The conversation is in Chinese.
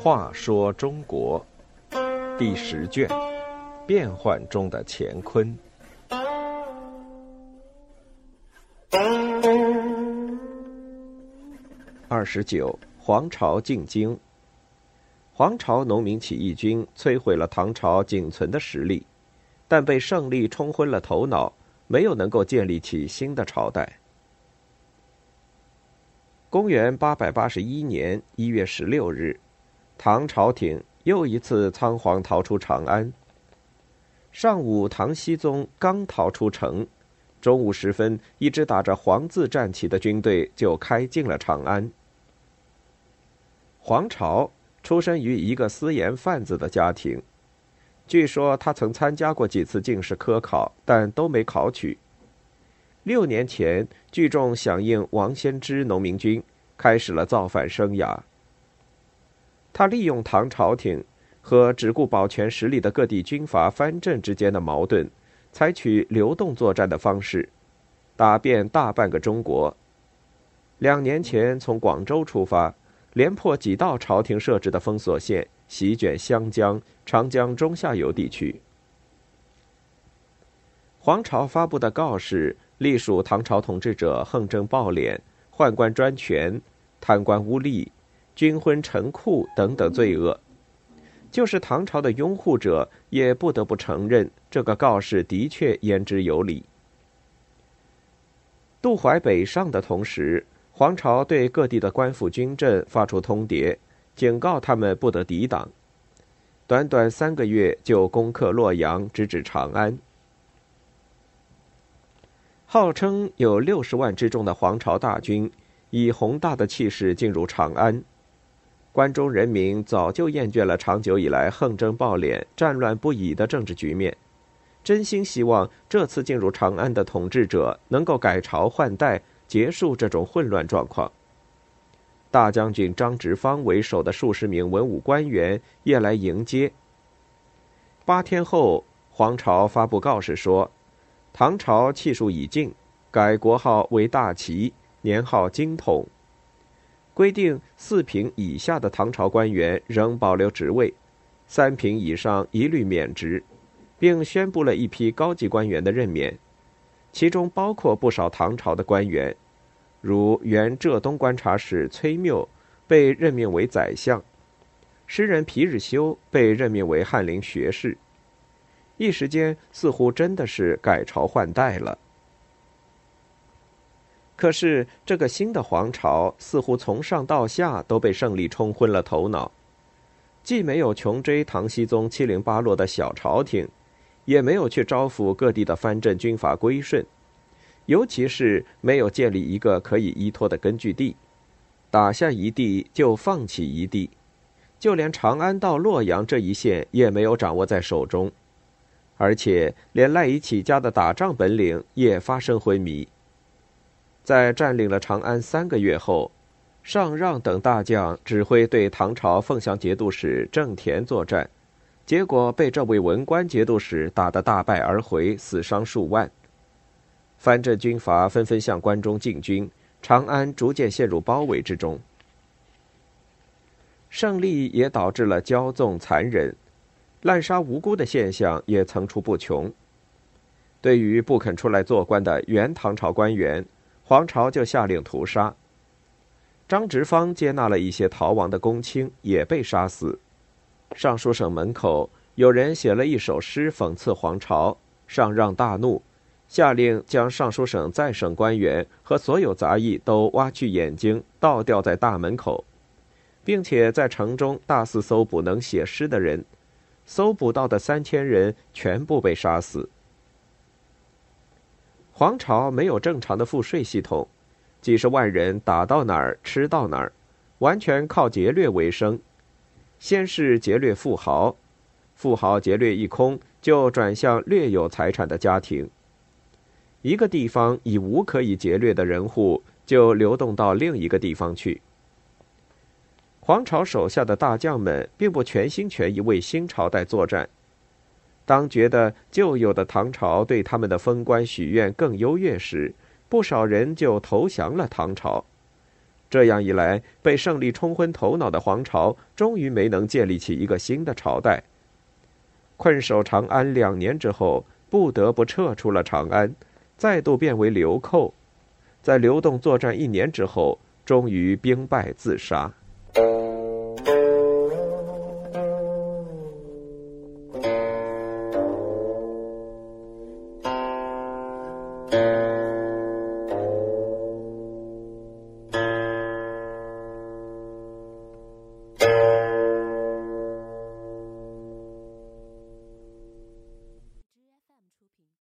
话说中国第十卷：变幻中的乾坤。二十九，黄巢进京。黄巢农民起义军摧毁了唐朝仅存的实力，但被胜利冲昏了头脑，没有能够建立起新的朝代。公元八百八十一年一月十六日，唐朝廷又一次仓皇逃出长安。上午，唐僖宗刚逃出城，中午时分，一支打着“黄”字战旗的军队就开进了长安。黄巢出生于一个私盐贩子的家庭，据说他曾参加过几次进士科考，但都没考取。六年前，聚众响应王先知农民军，开始了造反生涯。他利用唐朝廷和只顾保全实力的各地军阀藩镇之间的矛盾，采取流动作战的方式，打遍大半个中国。两年前从广州出发。连破几道朝廷设置的封锁线，席卷湘江、长江中下游地区。皇朝发布的告示，隶属唐朝统治者横征暴敛、宦官专权、贪官污吏、军昏城库等等罪恶。就是唐朝的拥护者，也不得不承认，这个告示的确言之有理。渡淮北上的同时。皇朝对各地的官府军镇发出通牒，警告他们不得抵挡。短短三个月就攻克洛阳，直指长安。号称有六十万之众的皇朝大军，以宏大的气势进入长安。关中人民早就厌倦了长久以来横征暴敛、战乱不已的政治局面，真心希望这次进入长安的统治者能够改朝换代。结束这种混乱状况。大将军张直方为首的数十名文武官员也来迎接。八天后，皇朝发布告示说，唐朝气数已尽，改国号为大齐，年号金统。规定四品以下的唐朝官员仍保留职位，三品以上一律免职，并宣布了一批高级官员的任免。其中包括不少唐朝的官员，如原浙东观察使崔谬被任命为宰相，诗人皮日休被任命为翰林学士。一时间，似乎真的是改朝换代了。可是，这个新的皇朝似乎从上到下都被胜利冲昏了头脑，既没有穷追唐僖宗七零八落的小朝廷。也没有去招抚各地的藩镇军阀归顺，尤其是没有建立一个可以依托的根据地，打下一地就放弃一地，就连长安到洛阳这一线也没有掌握在手中，而且连赖以起家的打仗本领也发生昏迷。在占领了长安三个月后，上让等大将指挥对唐朝凤翔节度使郑田作战。结果被这位文官节度使打得大败而回，死伤数万。藩镇军阀纷纷向关中进军，长安逐渐陷入包围之中。胜利也导致了骄纵残忍、滥杀无辜的现象也层出不穷。对于不肯出来做官的原唐朝官员，皇朝就下令屠杀。张直方接纳了一些逃亡的公卿，也被杀死。尚书省门口有人写了一首诗讽刺皇朝，上让大怒，下令将尚书省在省官员和所有杂役都挖去眼睛，倒吊在大门口，并且在城中大肆搜捕能写诗的人，搜捕到的三千人全部被杀死。皇朝没有正常的赋税系统，几十万人打到哪儿吃到哪儿，完全靠劫掠为生。先是劫掠富豪，富豪劫掠一空，就转向略有财产的家庭。一个地方已无可以劫掠的人户就流动到另一个地方去。黄巢手下的大将们并不全心全意为新朝代作战。当觉得旧有的唐朝对他们的封官许愿更优越时不少人就投降了唐朝。这样一来被胜利冲昏头脑的黄巢终于没能建立起一个新的朝代。困守长安两年之后不得不撤出了长安。再度变为流寇。在流动作战一年之后终于兵败自杀。